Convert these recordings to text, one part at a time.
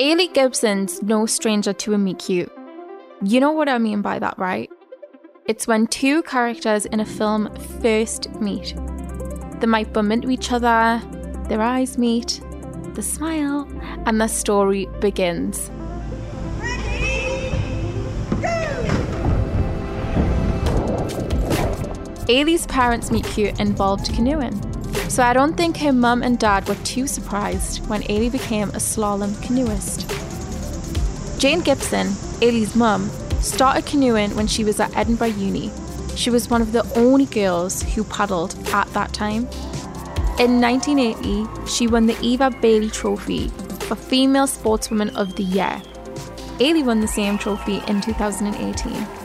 Eilidh Gibson's no stranger to a meet cute. You know what I mean by that, right? It's when two characters in a film first meet. They might bump into each other, their eyes meet, they smile, and the story begins. Eilidh's parents meet cute involved canoeing, so I don't think her mum and dad were too surprised when Eilidh became a slalom canoeist. Jane Gibson, Eilidh's mum, started canoeing when she was at Edinburgh Uni. She was one of the only girls who paddled at that time. In 1980, she won the Eva Bailey Trophy for Female Sportswoman of the Year. Eilidh won the same trophy in 2018.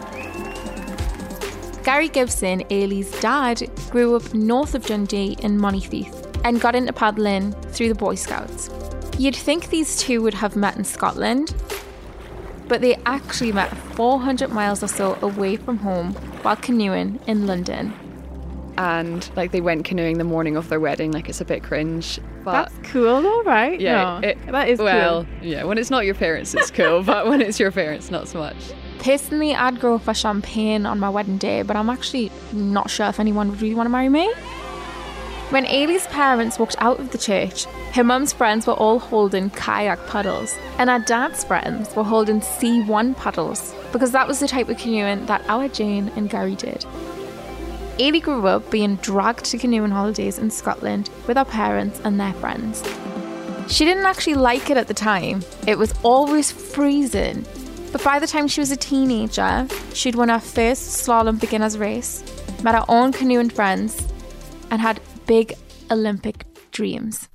Gary Gibson, Eilidh's dad, grew up north of Dundee in Monteith and got into paddling through the Boy Scouts. You'd think these two would have met in Scotland, but they actually met 400 miles or so away from home while canoeing in London. And like they went canoeing the morning of their wedding, like it's a bit cringe. But That's cool, though, right? yeah, No, it- that is well, cool. yeah. When it's not your parents, it's cool, but when it's your parents, not so much. Personally, I'd go for champagne on my wedding day, but I'm actually not sure if anyone would really want to marry me. When Eilidh's parents walked out of the church, her mum's friends were all holding kayak paddles, and her dad's friends were holding C1 paddles, because that was the type of canoeing that our Jane and Gary did. Eilidh grew up being dragged to canoeing holidays in Scotland with her parents and their friends. She didn't actually like it at the time, it was always freezing. But by the time she was a teenager, she'd won her first slalom beginners race, met her own canoeing friends, and had big Olympic dreams.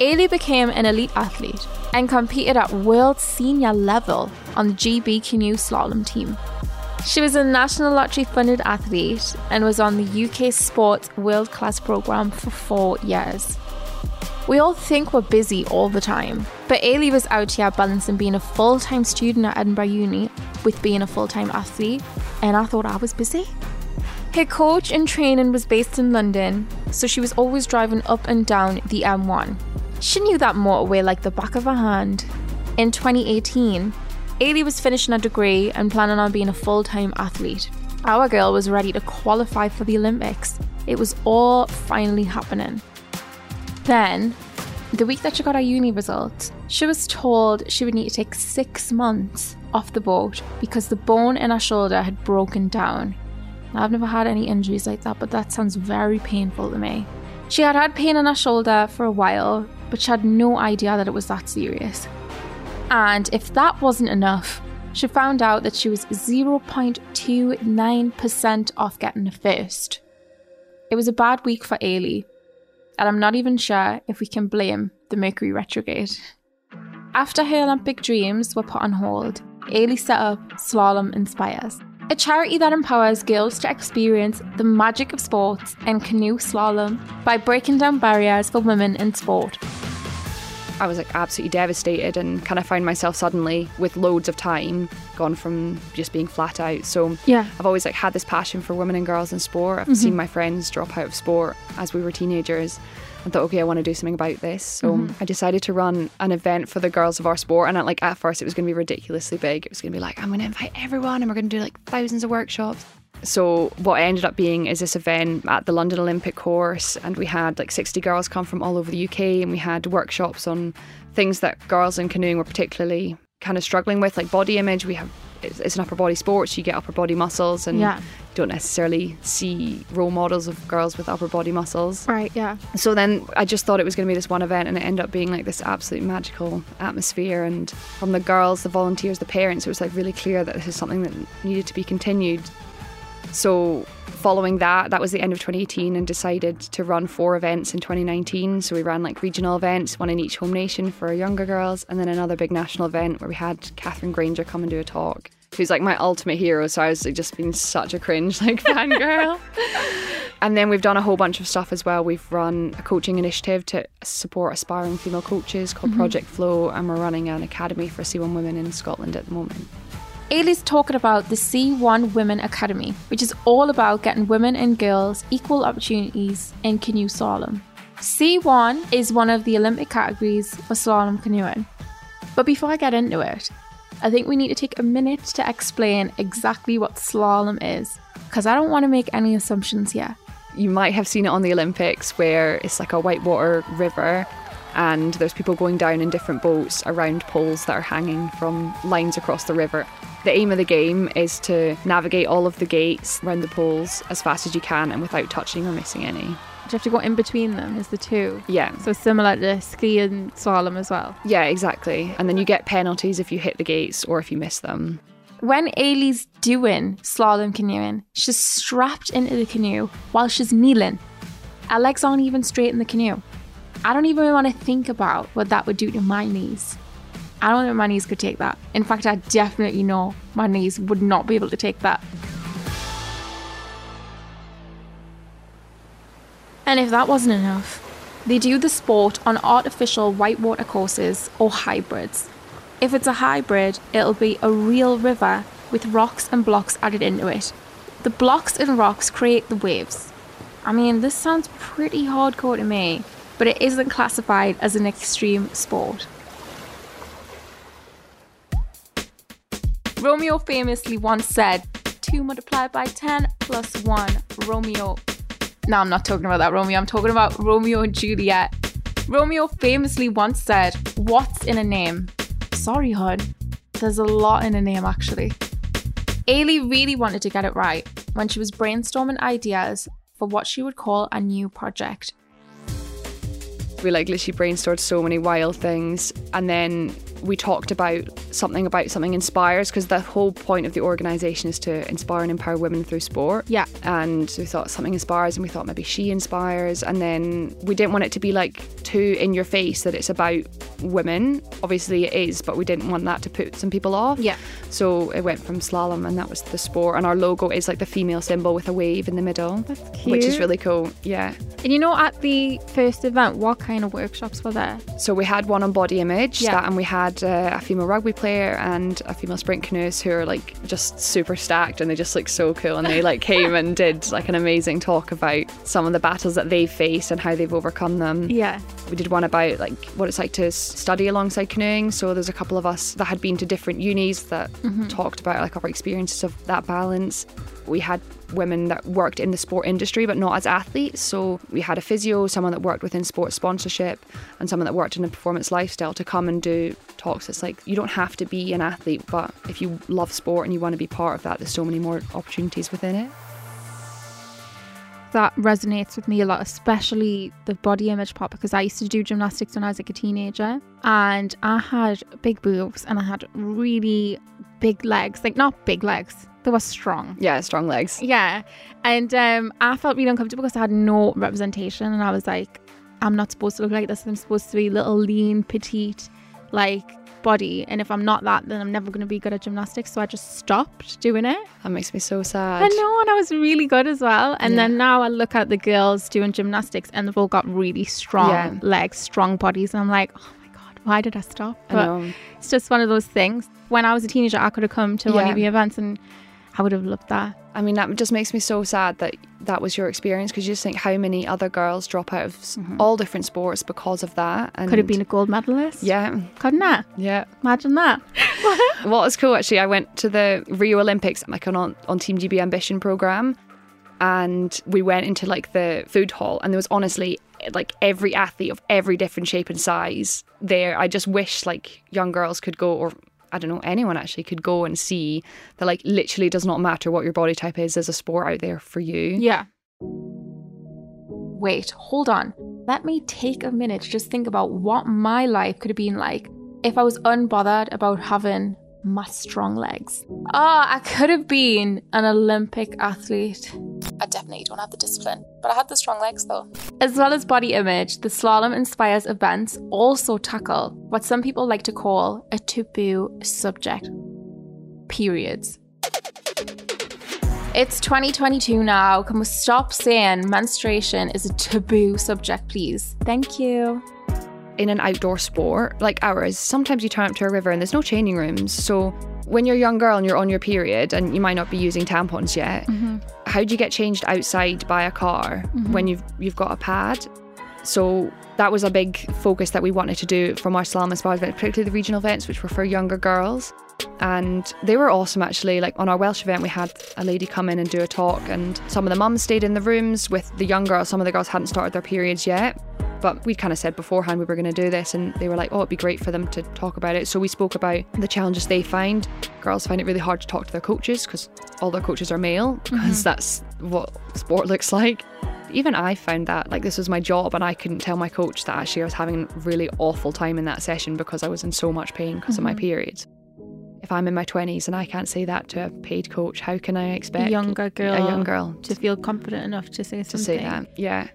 Eilidh became an elite athlete and competed at world senior level on the GB canoe slalom team. She was a National Lottery funded athlete and was on the UK Sports World Class programme for four years. We all think we're busy all the time, but Eilidh was out here balancing being a full time student at Edinburgh Uni with being a full time athlete, and I thought I was busy. Her coach and training was based in London, so she was always driving up and down the M1. She knew that motorway like the back of her hand. In 2018, Eilidh was finishing her degree and planning on being a full time athlete. Our girl was ready to qualify for the Olympics. It was all finally happening. Then, the week that she got her uni results, she was told she would need to take six months off the boat because the bone in her shoulder had broken down. Now, I've never had any injuries like that, but that sounds very painful to me. She had had pain in her shoulder for a while, but she had no idea that it was that serious. And if that wasn't enough, she found out that she was 0.29% off getting a first. It was a bad week for Eilidh, and I'm not even sure if we can blame the Mercury retrograde. After her Olympic dreams were put on hold, Eilidh set up Slalom Inspires, a charity that empowers girls to experience the magic of sports and canoe slalom by breaking down barriers for women in sport. I was like absolutely devastated and kind of found myself suddenly with loads of time gone from just being flat out. So Yeah. I've always like had this passion for women and girls in sport. I've seen mm-hmm. my friends drop out of sport as we were teenagers and thought, okay, I want to do something about this. So mm-hmm. I decided to run an event for the girls of our sport. And at, like at first it was going to be ridiculously big. It was going to be like, I'm going to invite everyone and we're going to do like thousands of workshops. So what ended up being is this event at the London Olympic course, and we had like 60 girls come from all over the UK, and we had workshops on things that girls in canoeing were particularly kind of struggling with, like body image. We have it's, it's an upper body sport, so you get upper body muscles, and Yeah. you don't necessarily see role models of girls with upper body muscles. Right, yeah. So then I just thought it was going to be this one event, and it ended up being like this absolute magical atmosphere. And from the girls, the volunteers, the parents, it was like really clear that this is something that needed to be continued. So following that, that was the end of 2018, and decided to run four events in 2019. So we ran like regional events, one in each home nation for younger girls, and then another big national event where we had Katherine Grainger come and do a talk. Who's like my ultimate hero, so I was like, just being such a cringe like fangirl. And then we've done a whole bunch of stuff as well. We've run a coaching initiative to support aspiring female coaches called mm-hmm. Project Flow, and we're running an academy for C1 women in Scotland at the moment. Eilidh's talking about the C1 Women Academy, which is all about getting women and girls equal opportunities in canoe slalom. C1 is one of the Olympic categories for slalom canoeing. But before I get into it, I think we need to take a minute to explain exactly what slalom is, because I don't want to make any assumptions here. You might have seen it on the Olympics where it's like a whitewater river and there's people going down in different boats around poles that are hanging from lines across the river. The aim of the game is to navigate all of the gates around the poles as fast as you can and without touching or missing any. Do you have to go in between them? Is the two? Yeah. So similar to ski and slalom as well. Yeah, exactly. And then you get penalties if you hit the gates or if you miss them. When Eilidh's doing slalom canoeing, she's strapped into the canoe while she's kneeling. Her legs aren't even straight in the canoe. I don't even want to think about what that would do to my knees. I don't think my knees could take that. In fact, I definitely know my knees would not be able to take that. And if that wasn't enough, they do the sport on artificial whitewater courses or hybrids. If it's a hybrid, it'll be a real river with rocks and blocks added into it. The blocks and rocks create the waves. I mean, this sounds pretty hardcore to me, but it isn't classified as an extreme sport. Romeo famously once said, 2 multiplied by 10 plus 1, Romeo. No, I'm not talking about that, Romeo. I'm talking about Romeo and Juliet. Romeo famously once said, What's in a name? Sorry, hon. There's a lot in a name, actually. Eilidh really wanted to get it right when she was brainstorming ideas for what she would call a new project. We like literally brainstormed so many wild things and then we talked about something about something inspires because the whole point of the organisation is to inspire and empower women through sport. Yeah. And we thought something inspires and we thought maybe she inspires and then we didn't want it to be like too in your face that it's about women. Obviously it is, but we didn't want that to put some people off. Yeah. So it went from slalom and that was the sport and our logo is like the female symbol with a wave in the middle. That's Which is really cool. Yeah. And you know, at the first event, what kind of workshops were there? So we had one on body image, Yeah. that, and we had uh, a female rugby player and a female sprint canoeist who are like just super stacked and they just look so cool. And they like came and did like an amazing talk about some of the battles that they've faced and how they've overcome them. Yeah. We did one about like what it's like to study alongside canoeing. So there's a couple of us that had been to different unis that talked about like our experiences of that balance. We had women that worked in the sport industry but not as athletes. So we had a physio, someone that worked within sports sponsorship, and someone that worked in a performance lifestyle to come and do talks. It's like you don't have to be an athlete, but if you love sport and you want to be part of that, there's so many more opportunities within it. That resonates with me a lot, especially the body image part, because I used to do gymnastics when I was like a teenager and I had big boobs and I had really big legs. Like, not big legs, they were strong. Yeah, strong legs. Yeah. And um, I felt really uncomfortable because I had no representation. And I was like, I'm not supposed to look like this. I'm supposed to be little, lean, petite, like body. And if I'm not that, then I'm never going to be good at gymnastics. So I just stopped doing it. That makes me so sad. I know. And I was really good as well. And Yeah. then now I look at the girls doing gymnastics and they've all got really strong Yeah. legs, strong bodies. And I'm like, oh my God, why did I stop? I But know. it's just one of those things. When I was a teenager, I could have come to one of the events and I would have loved that. I mean, that just makes me so sad that that was your experience because you just think how many other girls drop out of s all different sports because of that. And Mm-hmm. Could have been a gold medalist. Yeah, Couldn't I? yeah. Imagine that. What was cool actually, I went to the Rio Olympics like on on Team GB Ambition program, and we went into like the food hall, and there was honestly like every athlete of every different shape and size there. I just wish like young girls could go or. I don't know, anyone actually could go and see that, like, literally does not matter what your body type is, there's a sport out there for you. Yeah. Wait, hold on. Let me take a minute to just think about what my life could have been like if I was unbothered about having my strong legs. Oh, I could have been an Olympic athlete. I definitely don't have the discipline, but I had the strong legs though. As well as body image, the Slalom Inspires events also tackle what some people like to call a taboo subject periods. It's 2022 now. Can we stop saying menstruation is a taboo subject, please? Thank you. in an outdoor sport like ours, sometimes you turn up to a river and there's no changing rooms. So when you're a young girl and you're on your period and you might not be using tampons yet, mm-hmm. how do you get changed outside by a car mm-hmm. when you've you've got a pad? So that was a big focus that we wanted to do from our slalom and events, particularly the regional events, which were for younger girls. And they were awesome actually. Like on our Welsh event, we had a lady come in and do a talk, and some of the mums stayed in the rooms with the young girls. Some of the girls hadn't started their periods yet. But we kind of said beforehand we were going to do this, and they were like, oh, it'd be great for them to talk about it. So we spoke about the challenges they find. Girls find it really hard to talk to their coaches because all their coaches are male, because mm-hmm. that's what sport looks like even I found that like this was my job and I couldn't tell my coach that actually I was having a really awful time in that session because I was in so much pain because mm-hmm. of my mm-hmm. periods. If I'm in my 20s and I can't say that to a paid coach, how can I expect a younger girl, a young girl to feel confident enough to say something? To say that, yeah.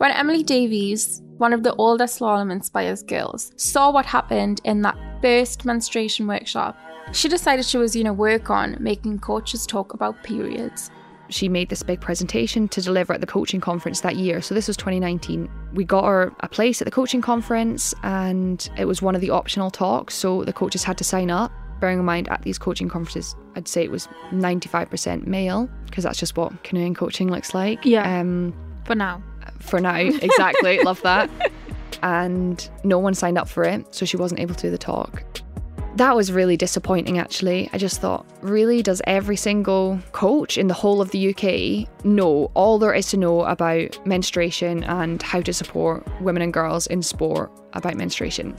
When Emily Davies, one of the older Slalom Inspires girls, saw what happened in that first menstruation workshop, she decided she was going to work on making coaches talk about periods she made this big presentation to deliver at the coaching conference that year. So this was 2019. We got her a place at the coaching conference and it was one of the optional talks. So the coaches had to sign up. Bearing in mind, at these coaching conferences, I'd say it was 95% male because that's just what canoeing coaching looks like. Yeah. Um, for now. For now, exactly. Love that. And no one signed up for it. So she wasn't able to do the talk. That was really disappointing, actually. I just thought, really, does every single coach in the whole of the UK know all there is to know about menstruation and how to support women and girls in sport about menstruation?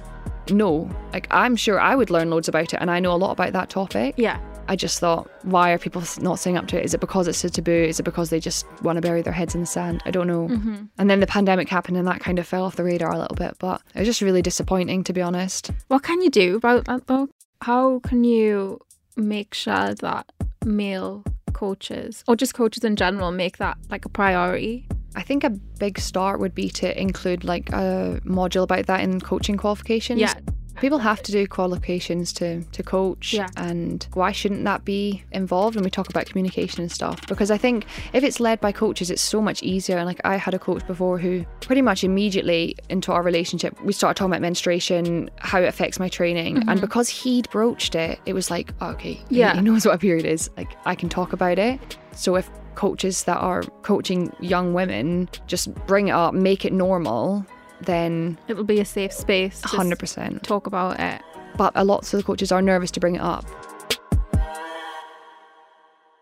No. Like, I'm sure I would learn loads about it, and I know a lot about that topic. Yeah. I just thought, why are people not saying up to it? Is it because it's a taboo? Is it because they just want to bury their heads in the sand? I don't know. Mm-hmm. And then the pandemic happened and that kind of fell off the radar a little bit, but it was just really disappointing, to be honest. What can you do about that though? How can you make sure that male coaches or just coaches in general make that like a priority? I think a big start would be to include like a module about that in coaching qualifications. Yeah. People have to do qualifications to, to coach, yeah. and why shouldn't that be involved when we talk about communication and stuff? Because I think if it's led by coaches, it's so much easier. And like I had a coach before who pretty much immediately into our relationship, we started talking about menstruation, how it affects my training, mm-hmm. and because he'd broached it, it was like, oh, okay, yeah, he knows what a period is. Like I can talk about it. So if coaches that are coaching young women just bring it up, make it normal, then it'll be a safe space. Hundred percent. Talk about it. But a lot of the coaches are nervous to bring it up.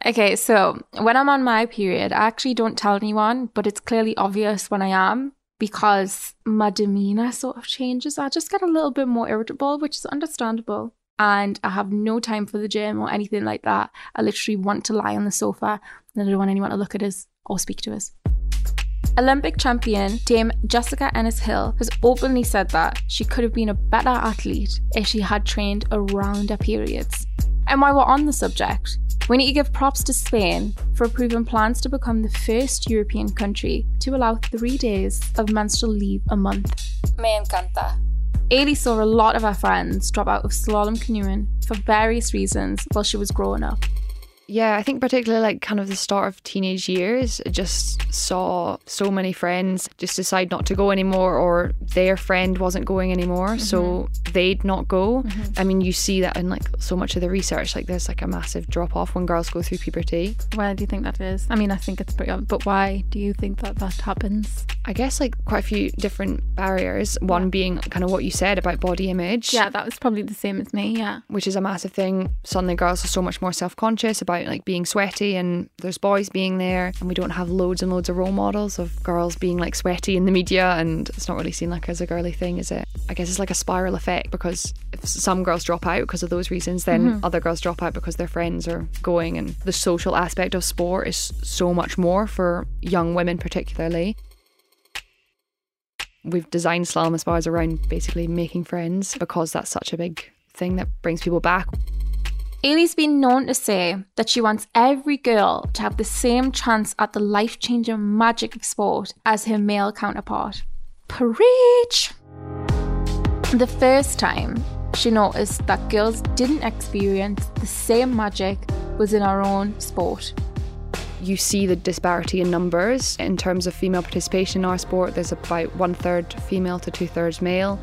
Okay, so when I'm on my period, I actually don't tell anyone, but it's clearly obvious when I am because my demeanor sort of changes. I just get a little bit more irritable, which is understandable. And I have no time for the gym or anything like that. I literally want to lie on the sofa and I don't want anyone to look at us or speak to us. Olympic champion Dame Jessica Ennis Hill has openly said that she could have been a better athlete if she had trained around her periods. And while we're on the subject, we need to give props to Spain for approving plans to become the first European country to allow three days of menstrual leave a month. Me encanta. Eilidh saw a lot of her friends drop out of slalom canoeing for various reasons while she was growing up yeah, I think particularly like kind of the start of teenage years, I just saw so many friends just decide not to go anymore or their friend wasn't going anymore, mm-hmm. so they'd not go. Mm-hmm. I mean, you see that in like so much of the research, like there's like a massive drop off when girls go through puberty. Why do you think that is? I mean, I think it's pretty, but why do you think that that happens? I guess like quite a few different barriers. One yeah. being kind of what you said about body image. Yeah, that was probably the same as me. Yeah, which is a massive thing. Suddenly, girls are so much more self conscious about like being sweaty, and there's boys being there, and we don't have loads and loads of role models of girls being like sweaty in the media, and it's not really seen like as a girly thing, is it? I guess it's like a spiral effect because if some girls drop out because of those reasons, then mm-hmm. other girls drop out because their friends are going, and the social aspect of sport is so much more for young women, particularly we've designed Slalom Inspires around basically making friends because that's such a big thing that brings people back. Eilidh's been known to say that she wants every girl to have the same chance at the life changing magic of sport as her male counterpart. Preach! The first time she noticed that girls didn't experience the same magic was in our own sport you see the disparity in numbers in terms of female participation in our sport. There's about one third female to two thirds male.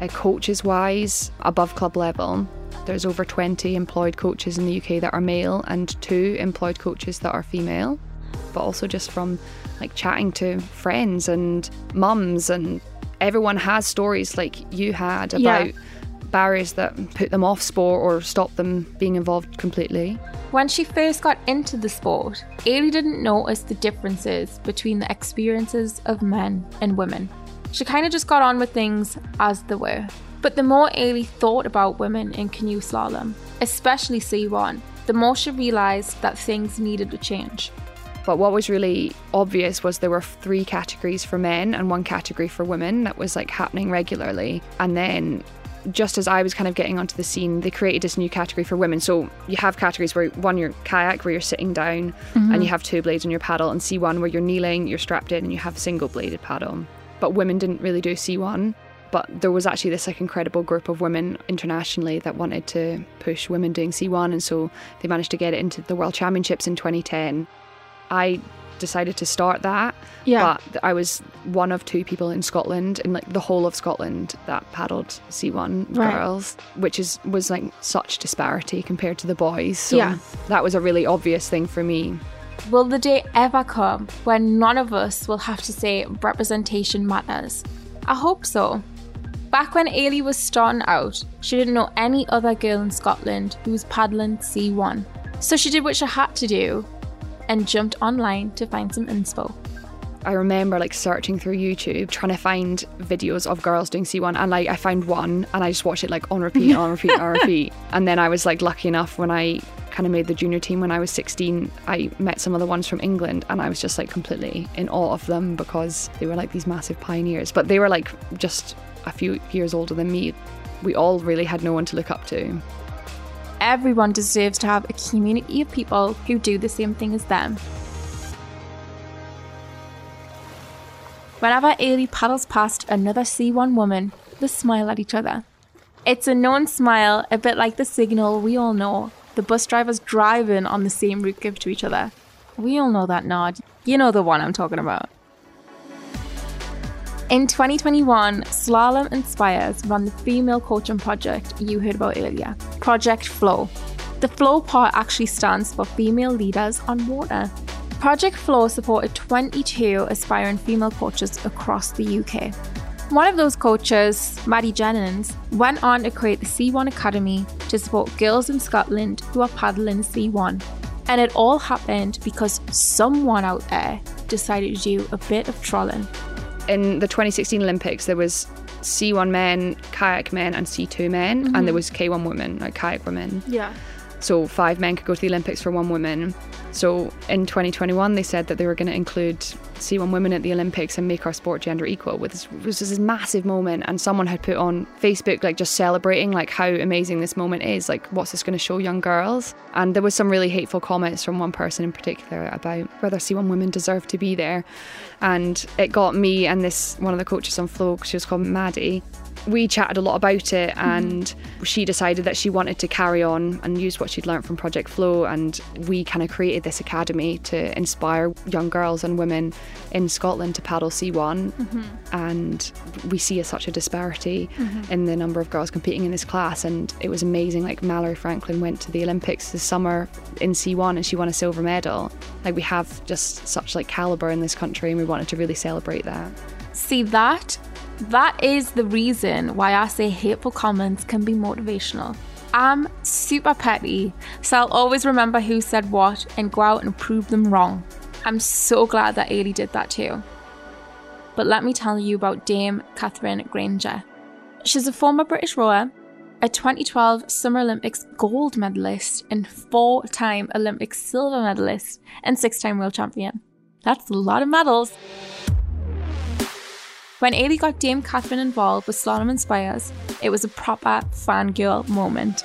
Uh, coaches wise, above club level, there's over 20 employed coaches in the UK that are male and two employed coaches that are female. But also, just from like chatting to friends and mums and everyone has stories like you had about Yeah. Barriers that put them off sport or stop them being involved completely. When she first got into the sport, Eilidh didn't notice the differences between the experiences of men and women. She kind of just got on with things as they were. But the more Eilidh thought about women in canoe slalom, especially C1, the more she realised that things needed to change. But what was really obvious was there were three categories for men and one category for women that was like happening regularly. And then just as I was kind of getting onto the scene, they created this new category for women. So you have categories where one, you're kayak, where you're sitting down and you mm-hmm. have two blades on your paddle, and C1, where you're kneeling, you're strapped in, and you have a single bladed paddle. But women didn't really do C1. But there was actually this like incredible group of women internationally that wanted to push women doing C1, and so they managed to get it into the World Championships in 2010. I decided to start that. Yeah. But I was one of two people in Scotland, in like the whole of Scotland, that paddled C1 Right. girls, which is was like such disparity compared to the boys. So Yeah. that was a really obvious thing for me. Will the day ever come when none of us will have to say representation matters? I hope so. Back when Eilidh was starting out, she didn't know any other girl in Scotland who was paddling C1. So she did what she had to do and jumped online to find some inspo. I remember like searching through YouTube trying to find videos of girls doing C1 and like I found one and I just watched it like on repeat, on repeat, on repeat. And then I was like lucky enough when I kind of made the junior team when I was 16, I met some of the ones from England and I was just like completely in awe of them because they were like these massive pioneers. But they were like just a few years older than me. We all really had no one to look up to. Everyone deserves to have a community of people who do the same thing as them. Whenever Eilidh paddles past another C1 woman, they smile at each other. It's a known smile, a bit like the signal we all know the bus drivers driving on the same route give to each other. We all know that nod. You know the one I'm talking about. In 2021, Slalom Inspires ran the female coaching project you heard about earlier, Project Flow. The Flow part actually stands for Female Leaders on Water. Project Flow supported 22 aspiring female coaches across the UK. One of those coaches, Maddie Jennings, went on to create the C1 Academy to support girls in Scotland who are paddling C1. And it all happened because someone out there decided to do a bit of trolling. In the 2016 Olympics, there was C1 men, kayak men, and C2 men, and there mm-hmm. was K1 women, like kayak women. Yeah. So five men could go to the Olympics for one woman. So in 2021, they said that they were going to include C1 women at the Olympics and make our sport gender equal. It was this massive moment, and someone had put on Facebook like just celebrating like how amazing this moment is. Like, what's this going to show young girls? And there was some really hateful comments from one person in particular about whether C1 women deserve to be there, and it got me and this one of the coaches on Flow. She was called Maddie we chatted a lot about it mm-hmm. and she decided that she wanted to carry on and use what she'd learned from Project Flow and we kind of created this academy to inspire young girls and women in Scotland to paddle C1 mm-hmm. and we see a, such a disparity mm-hmm. in the number of girls competing in this class. And it was amazing like Mallory Franklin went to the Olympics this summer in C1 and she won a silver medal. Like we have just such like caliber in this country and we wanted to really celebrate that. See that? That is the reason why I say hateful comments can be motivational. I'm super petty, so I'll always remember who said what and go out and prove them wrong. I'm so glad that Eilidh did that too. But let me tell you about Dame Katherine Grainger. She's a former British rower, a 2012 Summer Olympics gold medalist, and four time Olympic silver medalist, and six time world champion. That's a lot of medals. When Eilidh got Dame Katherine involved with Slalom Inspires, it was a proper fangirl moment.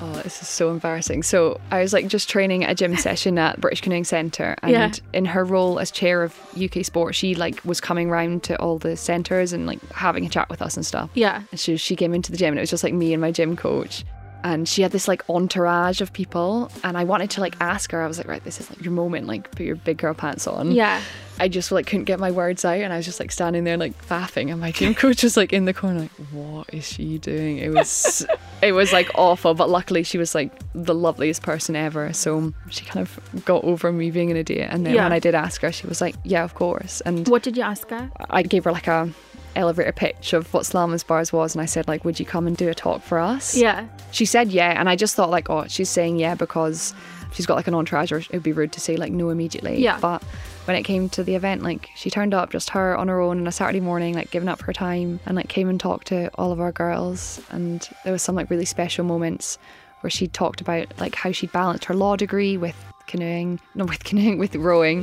Oh, this is so embarrassing. So I was like just training at a gym session at British Canoeing Centre, and Yeah. in her role as chair of UK Sport, she like was coming round to all the centres and like having a chat with us and stuff. Yeah. And she she came into the gym, and it was just like me and my gym coach. And she had this like entourage of people and I wanted to like ask her I was like right this is like your moment like put your big girl pants on Yeah. I just like couldn't get my words out and I was just like standing there like faffing and my team coach was like in the corner like what is she doing it was it was like awful but luckily she was like the loveliest person ever so she kind of got over me being an idiot and then Yeah. when I did ask her she was like yeah of course and What did you ask her? I gave her like a elevator pitch of what Slalom Inspires was and I said like would you come and do a talk for us Yeah. she said yeah and I just thought like oh she's saying yeah because she's got like an entourage or it would be rude to say like no immediately Yeah. but when it came to the event like she turned up just her on her own on a Saturday morning like giving up her time and like came and talked to all of our girls and there was some like really special moments where she talked about like how she balanced her law degree with canoeing not with canoeing with rowing.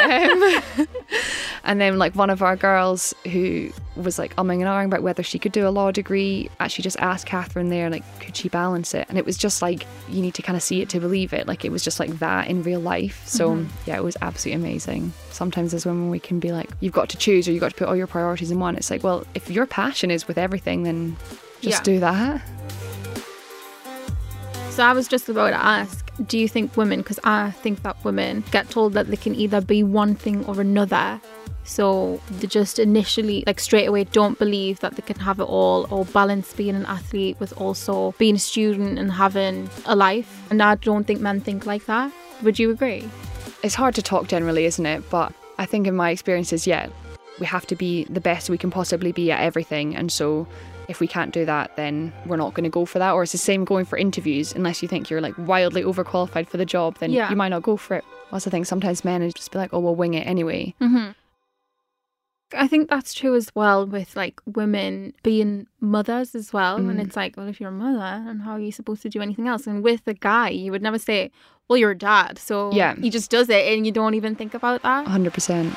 Um, and then like one of our girls who was like umming and ahhing about whether she could do a law degree actually just asked Katherine there like could she balance it? And it was just like you need to kind of see it to believe it. Like it was just like that in real life. So yeah it was absolutely amazing. Sometimes as women we can be like you've got to choose or you've got to put all your priorities in one. It's like well if your passion is with everything then just Yeah. do that So I was just about to ask, do you think women, because I think that women get told that they can either be one thing or another. So they just initially, like straight away, don't believe that they can have it all or balance being an athlete with also being a student and having a life. And I don't think men think like that. Would you agree? it's hard to talk generally, isn't it? But I think in my experiences, yeah, we have to be the best we can possibly be at everything. And so if we can't do that, then we're not going to go for that. Or it's the same going for interviews. Unless you think you're like wildly overqualified for the job, then Yeah. you might not go for it. Also, the thing. sometimes men just be like, oh, we'll wing it anyway. Mm-hmm. I think that's true as well with like women being mothers as well. And Mm. it's like, well, if you're a mother, and how are you supposed to do anything else? And with a guy, you would never say, well, you're a dad. So Yeah. he just does it and you don't even think about that. 100%.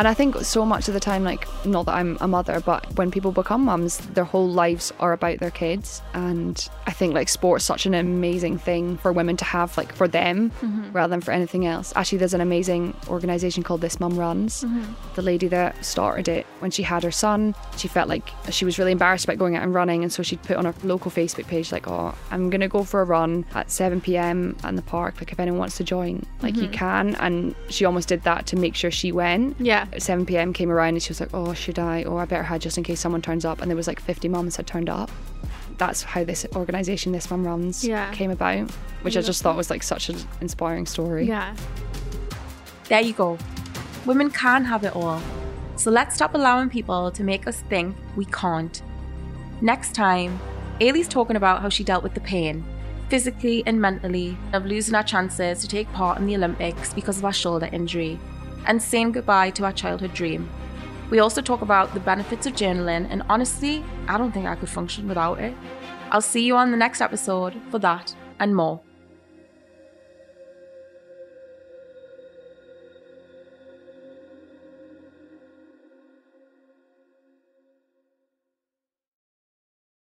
And I think so much of the time, like, not that I'm a mother, but when people become mums, their whole lives are about their kids. And I think, like, sport's such an amazing thing for women to have, like, for them mm-hmm. rather than for anything else. Actually, there's an amazing organisation called This Mum Runs. Mm-hmm. The lady that started it, when she had her son, she felt like she was really embarrassed about going out and running. And so she put on her local Facebook page, like, oh, I'm going to go for a run at 7 pm in the park. Like, if anyone wants to join, like, you mm-hmm. can. And she almost did that to make sure she went. Yeah. At 7 p.m. came around and she was like, "Oh, should I? Oh, I better head just in case someone turns up." And there was like 50 mums had turned up. That's how this organisation, this mum runs, Yeah. came about, which I just thought was like such an inspiring story. Yeah. There you go. Women can have it all. So let's stop allowing people to make us think we can't. Next time, Eilidh's talking about how she dealt with the pain, physically and mentally, of losing our chances to take part in the Olympics because of our shoulder injury, and saying goodbye to our childhood dream. We also talk about the benefits of journaling, and honestly, I don't think I could function without it. I'll see you on the next episode for that and more.